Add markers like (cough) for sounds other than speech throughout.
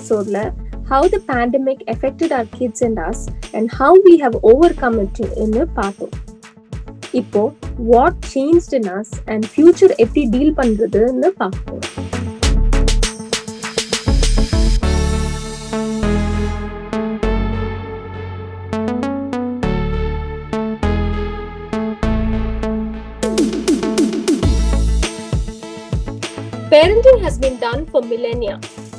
எபிசோட்ல how the pandemic affected our kids and us and how we have overcome இட்னு பார்த்தோம் இப்போ what change in us and future எப்படி deal பண்றதுன்னு பார்ப்போம் Parenting has been done for millennia.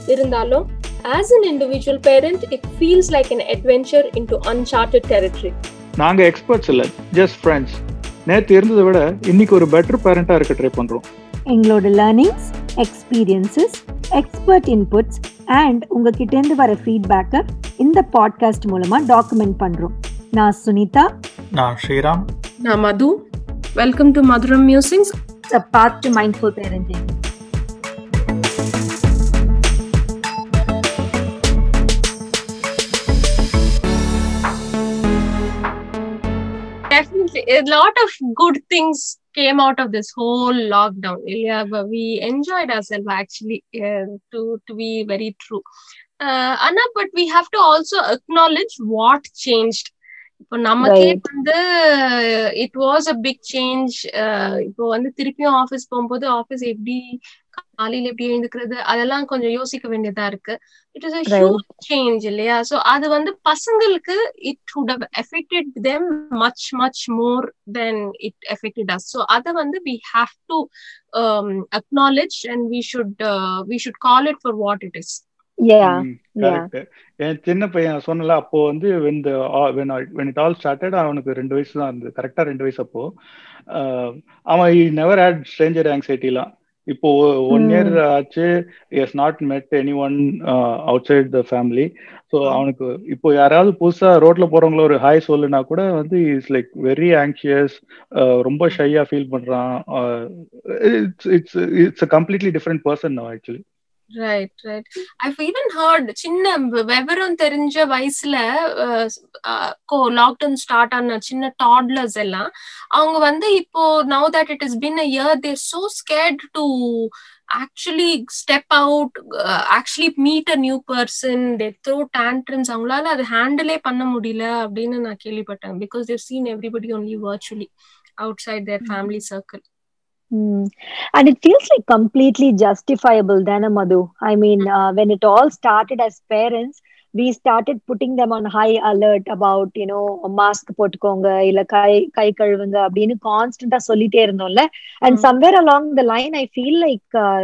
இருந்தாலும் as an individual parent it feels like an adventure into uncharted territory. நாங்க experts இல்ல just friends நேத்து இருந்ததை விட இன்னைக்கு ஒரு பெட்டர் பேரண்டா இருக்க ட்ரை பண்றோம். எங்களோட learnings experiences expert inputs and உங்ககிட்டேருந்து வர ஃபீட்பேக்கை இந்த பாட்காஸ்ட் மூலமா டாக்குமெண்ட் பண்றோம். நான் சுனிதா. நான் ஸ்ரீராம். நான் Madhu. Welcome to Madhuram Musings a path to mindful parenting. a lot of good things came out of this whole lockdown yeah but we enjoyed ourselves actually uh, to to be very true uh, anna but we have to also acknowledge what changed இப்போ நமக்கே Right. வந்து it was a big change இப்போ வந்து திருப்பியும் office போகும்போது office எப்படி காலையில எப்படி எழுந்துக்கிறது அதெல்லாம் கொஞ்சம் யோசிக்க வேண்டியதா இருக்கு இட் இஸ். ஹியூஜ் சேஞ்ச் இல்லையா சோ அது வந்து பசங்களுக்கு இட் would have affected them much much more than it affected us so அத வந்து we have to um, acknowledge and we should uh, we should call it for what it is yeah yeah correct என் சின்ன பையன் சொன்னல அப்போ வந்து when the all- when I- when it all started அவனுக்கு ரெண்டு வயசு தான் இருந்தது கரெக்டா ரெண்டு வயசு அப்போ ஆஹ் அவன் நெவர் ஹேட் ஸ்ட்ரேஞ்சர் ஆங்ஸைட்டிலாம் இப்போ ஒன். இயர் ஆச்சு. Has not met any one outside the family so அவனுக்கு இப்போ யாராவது புதுசா ரோட்ல போறவங்கள ஒரு ஹாய் சொல்லுனா கூட வந்து இஸ் லைக் வெரி ஆங்ஷியஸ் ரொம்ப ஷையா ஃபீல் பண்றான். It's it's it's a completely different person actually right right I've even heard சின்ன விவரம் தெரிஞ்ச வயசுல லாக்டவுன் ஸ்டார்ட் ஆன சின்ன டாட்லர்ஸ் எல்லாம் அவங்க வந்து இப்போ now that it is been a year they're so scared to actually step out actually meet a new person they throw tantrums அவங்களால அது ஹேண்டிலே பண்ண முடியல அப்படின்னு நான் கேள்விப்பட்டேன். Because they've seen everybody only virtually outside their family circle Mm. And it feels like completely justifiable, Dana Madhu. I mean, uh, when it all started as parents, we started putting them on high alert about, you know, mask போட்டுக்கோங்க இல்ல கை கை கழுவுங்க அப்படின்னு கான்ஸ்டன்டா சொல்லிட்டே இருந்தோம்ல and Mm. somewhere along the line I feel like uh,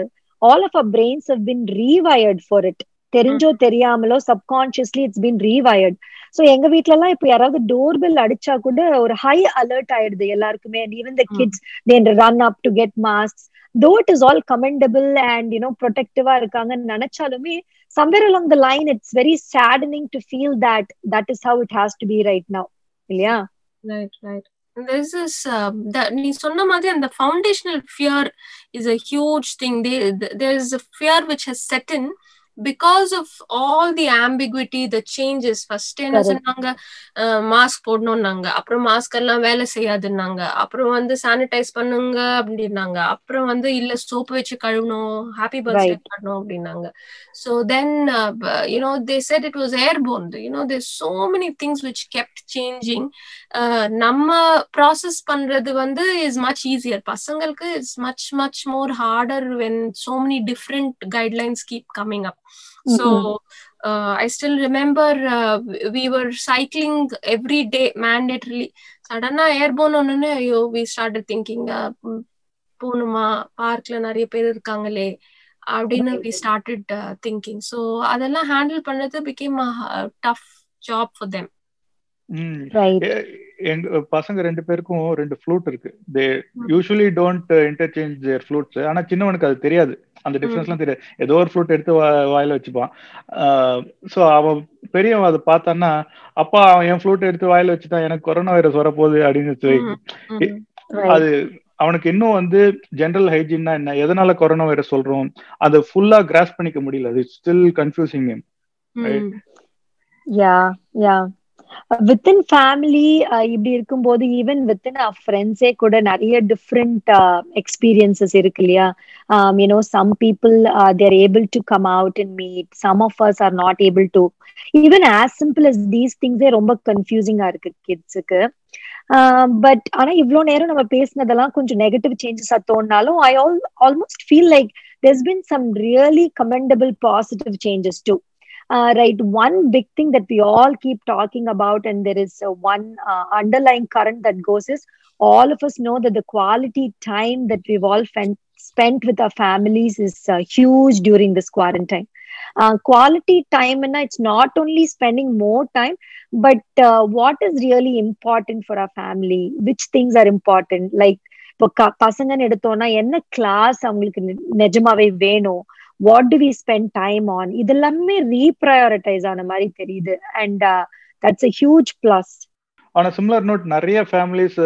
all of our brains have been rewired for it தெரிஞ்சோ தெரியாமலோ subconsciously it's been rewired so எங்க வீட்ல எல்லாம் இப்ப யாராவது டோர் பெல் அடிச்சா கூட ஒரு ஹை அலர்ட் ஆயிடுது எல்லாருக்குமே the Mm. kids they run up to get masks though it is all commendable and you know protective இருக்காங்கன்னு நினைச்சாலுமே somewhere along the line it's very saddening to feel that that is how it has to be right now இல்லையா. This is uh, the நீ சொன்ன மாதிரி அந்த fear is a huge thing. They, th- there is a fear which has set because of all the ambiguity, the changes. First என்ன. சொன்னாங்க? Mask போடணும்னாங்க. அப்புறம் mask எல்லாம் வேலை செய்யாதுன்னாங்க. அப்புறம் வந்து சானிடைஸ் பண்ணுங்க அப்படின்னாங்க. அப்புறம் வந்து இல்ல சோப்பு வச்சு கழுவணும் ஹாப்பி பர்த்டே. பண்ணணும் அப்படின்னாங்க. So then b- you know they said it was airborne. You know there's so many things which kept changing. uh, நம்ம ப்ராசஸ் பண்றது வந்து இஸ் மச் ஈஸியர் பசங்களுக்கு is much much more harder when so many different guidelines keep coming up so I still remember we were cycling every day mandatorily சடனா airborne ஒன்னு ஐயோ we start thinking போகணுமா? பார்க்ல நிறைய பேர் இருக்காங்களே அப்படின்னு வி ஸ்டார்டட் திங்கிங் ஸோ அதெல்லாம் ஹேண்டில் பண்ணது became tough job for them எங்க பசங்க ரெண்டு பேருக்கும் ரெண்டு ஃப்ளூட் இருக்கு. They usually don't interchange their flutes ஆனா சின்னவனுக்கு அது தெரியாது. அந்த டிஃபரன்ஸ்லாம் தெரியாது. ஏதோ ஒரு ஃப்ளூட் எடுத்து வாயில வச்சுப்பான். ஸோ அவன் பெரியவன் அதை பார்த்தான்னா அப்பா அவன் என் ஃப்ளூட் எடுத்து வாயில வச்சுட்டான் எனக்கு கொரோனா வைரஸ் வரப்போகுது அப்படின்னு அது அவனுக்கு இன்னும் வந்து ஜெனரல் ஹைஜீன்னா என்ன? எதனால கொரோனா வைரஸ் சொல்றோம்? அதை ஃபுல்லா கிராஸ் பண்ணிக்க முடியல. அது still confusing. Yeah, yeah. Within family uh, இப்படி இருக்கும்போது ஈவன் வித்தின் அ ஃப்ரெண்ட்ஸே கூட நிறைய டிஃப்ரெண்ட் எக்ஸ்பீரியன்சஸ் uh, இருக்கு இல்லையா? You know some people they're able to come out and meet some of us are not able to even as simple as these திங்ஸே ரொம்ப கன்ஃபியூசிங்கா இருக்கு கிட்ஸுக்கு பட் um, ஆனா இவ்வளவு நேரம் நம்ம பேசினதெல்லாம் கொஞ்சம் negative changes தோணினாலும் I all almost feel like there's been some really commendable positive changes too. uh, right one big thing that we all keep talking about and there is uh, one uh, underlying current that goes is all of us know that the quality time that we've all fen- spent with our families is uh, huge during this quarantine uh, quality time and it's not only spending more time but uh, what is really important for our family which things are important like இப்போ பசங்கன்னு எடுத்தோம்னா என்ன class அவங்களுக்கு நிஜமாவே வேணும் What do we spend time on இது எல்லாமே reprioritise ஆன மாதிரி தெரியுது. And that's a huge plus on a note நிறைய families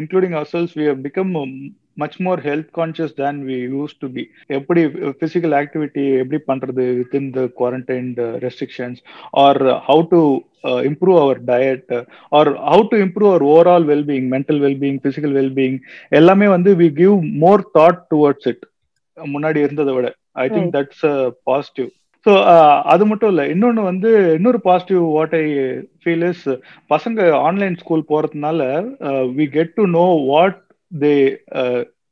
including ourselves we become much more health conscious than we use to be எப்படி பிசிக்கல் ஆக்டிவிட்டி எப்படி பண்றது within the quarantined restrictions or how to improve our diet or how to improve our overall wellbeing mental wellbeing physical wellbeing எல்லாமே வந்து we give more thought towards it முன்னாடி இருந்ததை விட. I think that's positive so அது மட்டும் இல்லை இன்னொன்று வந்து இன்னொரு positive what I feel is பசங்க ஆன்லைன் ஸ்கூல் போகிறதுனால we get to know what they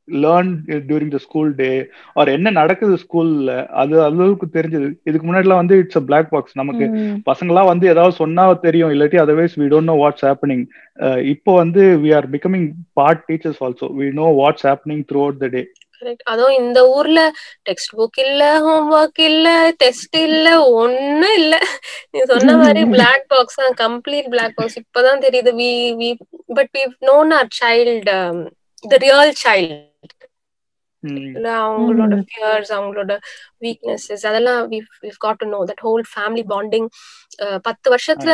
learn during the school day or என்ன நடக்குது ஸ்கூல்ல அது அளவுக்கு தெரிஞ்சது. இதுக்கு முன்னாடிலாம் வந்து இட்ஸ் அ பிளாக் பாக்ஸ் நமக்கு பசங்களாம் வந்து ஏதாவது சொன்னா தெரியும். இல்லாட்டி otherwise we don't know what's happening இப்போ வந்து we are becoming part teachers also we know what's happening throughout the day correct அதுவும் இந்த ஊர்ல டெக்ஸ்ட் புக் இல்ல ஹோம் ஒர்க் இல்ல டெஸ்ட் இல்ல ஒண்ணும் இல்ல. நீ சொன்ன மாதிரி (laughs) பிளாக் பாக்ஸ் தான் கம்ப்ளீட் பிளாக் பாக்ஸ் இப்பதான் தெரியுது we we but we known our child the real child அவங்களோட ஃபியர்ஸ் அவங்களோட வீக்னஸஸ் அதெல்லாம் got to know that whole family bonding பத்து வருஷத்துல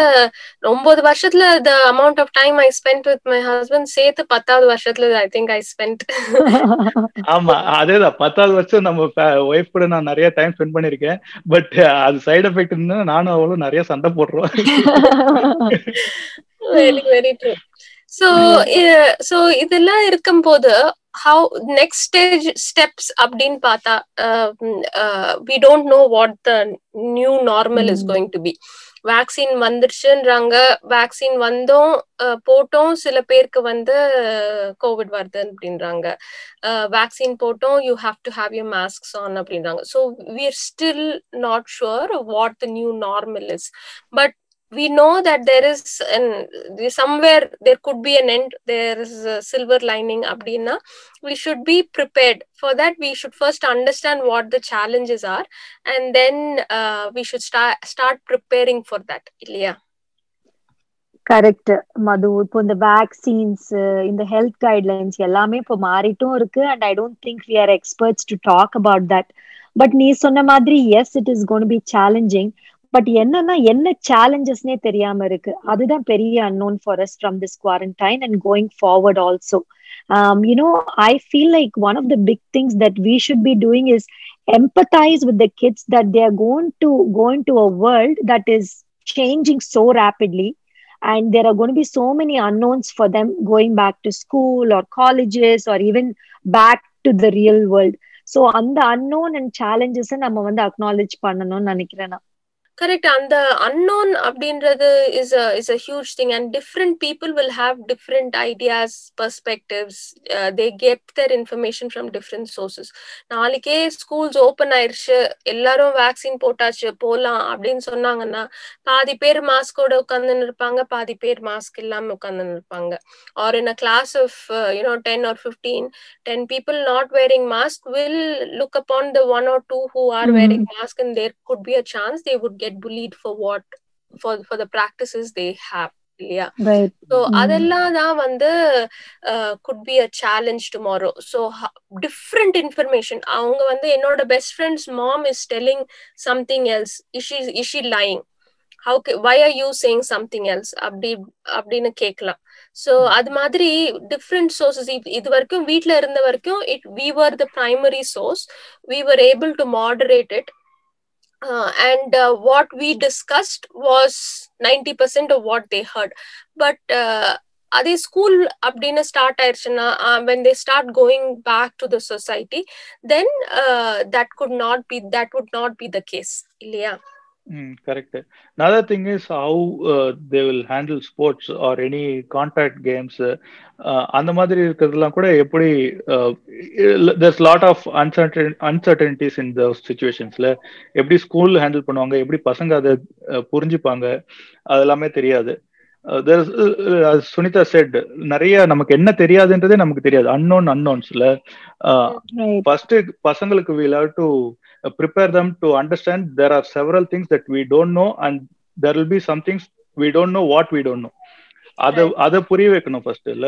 ஒன்பது வருஷத்துல the amount of time I spend with my husband சேர்த்து பத்தாவது வருஷத்துல ஐ திங்க் ஐ ஸ்பெண்ட் ஆமா அதேதான். பத்தாவது வருஷம் நம்ம ஒய்ஃப் கூட நான் நிறைய டைம் ஸ்பெண்ட் பண்ணிருக்கேன் பட் அது சைடு எஃபெக்ட் நானும் அவளும் நிறைய சண்டை போடுறோம். Very very true so so இதெல்லாம் இருக்கும்போது ஹவு நெக்ஸ்ட் ஸ்டேஜ் ஸ்டெப்ஸ் அப்படின்னு பார்த்தா we don't know what the new normal is going to be vaccine வந்துருச்சுன்றாங்க vaccine வந்தோம் போட்டோம் சில பேருக்கு வந்து கோவிட் வருது அப்படின்றாங்க வேக்சின் போட்டோம் you have to have your masks on அப்படின்றாங்க so we are still not sure what the new normal is but we know that there is an somewhere there could be an end there is a silver lining abdina we should be prepared for that we should first understand what the challenges are and then uh, we should start start preparing for that ilya correct Madhu இப்போ இந்த vaccines இந்த health guidelines எல்லாமே இப்போ மாறிட்டும் இருக்கு and I don't think we are experts to talk about that but நீ சொன்ன மாதிரி yes it is gonna be challenging but என்னன்னா என்ன சேலஞ்சஸ்னே தெரியாம இருக்கு அதுதான் பெரிய unknown for us from this quarantine and going forward also you know I feel like one of the big things that we should be doing is empathize with the kids that they are going to go into a world that is changing so rapidly and there are going to be so many unknowns for them going back to school or colleges or even back to the real world so அந்த unknown and challenges நம்ம வந்து acknowledge பண்ணணும்னு நினைக்கிறேன் நான் correct அந்த unknown அப்படின்றது is a is a huge thing and different people will have different ideas perspectives they get their information from different sources நாளைக்கே schools open ஆயிடுச்சு எல்லாரும் வேக்சின் போட்டாச்சு. போலாம் அப்படின்னு சொன்னாங்கன்னா பாதி பேர் மாஸ்கோட உட்காந்துன்னு இருப்பாங்க பாதி பேர் மாஸ்க் இல்லாம உட்காந்துன்னு இருப்பாங்க or in a class of you know ten or fifteen ten people not wearing mask will look upon the one or two who are wearing mask and there could be a chance they would get bullied for what for for the practices they have இல்லையா? So அதெல்லாம் தான் வந்து could be a challenge tomorrow so different information அவங்க வந்து என்னோட best friend's mom is telling something else is she is she lying how why are you saying something else அப்படி அப்படின்னு கேட்கலாம் ஸோ அது மாதிரி டிஃப்ரெண்ட் சோர்சஸ் இது வரைக்கும் வீட்டில் இருந்த வரைக்கும் it we were the primary source we were able to moderate it uh, and uh, what we discussed was 90% of what they heard. But uh, அதே ஸ்கூல் அப்படின்னு ஸ்டார்ட் ஆயிடுச்சுன்னா when they start going back to the society then that could not be that would not be the case இல்லையா correct another thing is how they will handle sports or any contact games அந்த மாதிரி இருக்கிறதுலாம் கூட எப்படி there's lot of uncertain uncertainties in the சுச்சுவேஷன்ஸ்ல எப்படி school handle பண்ணுவாங்க எப்படி பசங்க அதை uh, புரிஞ்சுப்பாங்க அதெல்லாமே தெரியாது. எல்லாமே தெரியாது சுனிதா செட் நிறைய நமக்கு என்ன தெரியாதுன்றதே நமக்கு தெரியாது. அன்னோன் அன்னோன்ஸ்ல ஃபர்ஸ்ட் பசங்களுக்கு we love to prepare them to understand there are several things that we don't know and there will be some things we don't know what we don't know அத அத புரிய வைக்கணும் ஃபர்ஸ்ட் இல்ல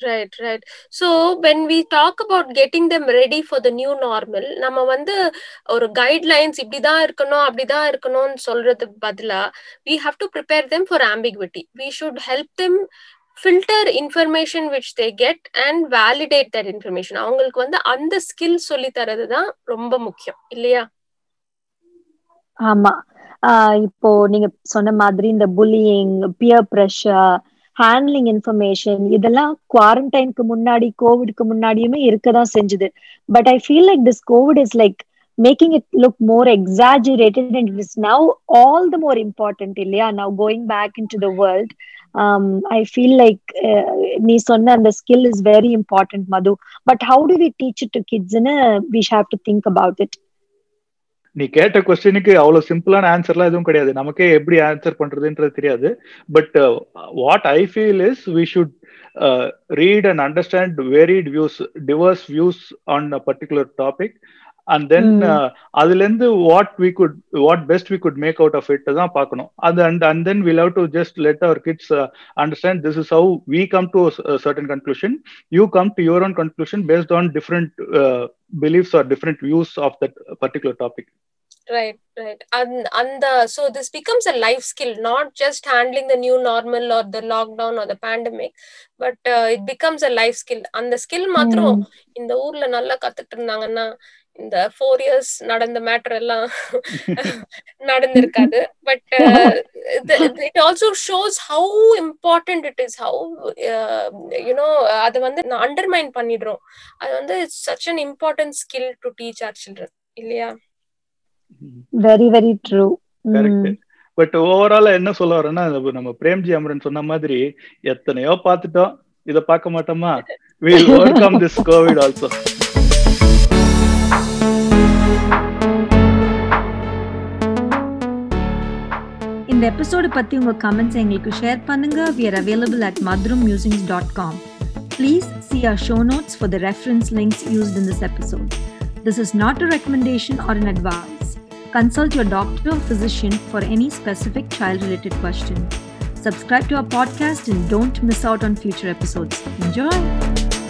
right right so when we talk about getting them ready for the new normal நம்ம வந்து ஒரு guidelines இப்படிதான் இருக்கணும் அப்படிதான் இருக்கணும்னு சொல்றதுக்கு பதிலா we have to prepare them for ambiguity we should help them filter information which they get and validate that information அவங்களுக்கு வந்து அந்த ஸ்கில் சொல்லி தரது தான் ரொம்ப முக்கியம் இல்லையா? ஆமா. இப்போ நீங்க சொன்ன மாதிரி இந்த bullying peer pressure handling information இதெல்லாம் குவாரண்டைனுக்கு முன்னாடி கோவிட்க்கு முன்னாடியுமே இருக்கதான் செஞ்சது. But I feel like this COVID is like making it look more exaggerated and it is now all the more important இல்லையா? Now going back in to the world I feel like நீ சொன்ன அந்த skill is very important Madhu. But how do we teach it to கிட்ஸ்ன்னு we have to think about it நீ கேட்ட கொஸ்டினுக்கு அவ்வளவு சிம்பிளான ஆன்சர்லாம் எதுவும் கிடையாது. நமக்கே எப்படி ஆன்சர் பண்றதுன்றது தெரியாது. But what I feel is we should read and understand varied views diverse views on a particular topic and then அதுல இருந்து what we could what best we could make out of it தான் பார்க்கணும். அது and and then we love to just let our kids understand this is how we come to certain conclusion you come to your own conclusion based on different beliefs or different views of that particular topic right right and and the, so this becomes a life skill not just handling the new normal or the lockdown or the pandemic but uh, it becomes a life skill அந்த skill மாத்திரம் இந்த ஊர்ல நல்லா கத்துட்டு இருந்தாங்கன்னா இந்த four years நடந்த matter எல்லாம் நடந்திருக்காது. But it also shows how important it is how you know அதை வந்து அண்டர்மைன் பண்ணிடுறோம். அது வந்து it's such an important skill to teach our children இல்லையா very very true but overall என்ன சொல்ல வரேன்னா நம்ம பிரேம்ஜி அமரன் சொன்ன மாதிரி எத்தனையோ பார்த்துட்டோம். இத பார்க்க மாட்டோமா? Will overcome this COVID also இந்த எபிசோடு பத்தி உங்க கமெண்ட்ஸ் எங்களுக்கு ஷேர் பண்ணுங்க we are available at மத்ரும் musings dot com please see our show notes for the reference links used in this episode this is not a recommendation or an advice Consult your doctor or physician for any specific child related question. Subscribe to our podcast and don't miss out on future episodes. Enjoy!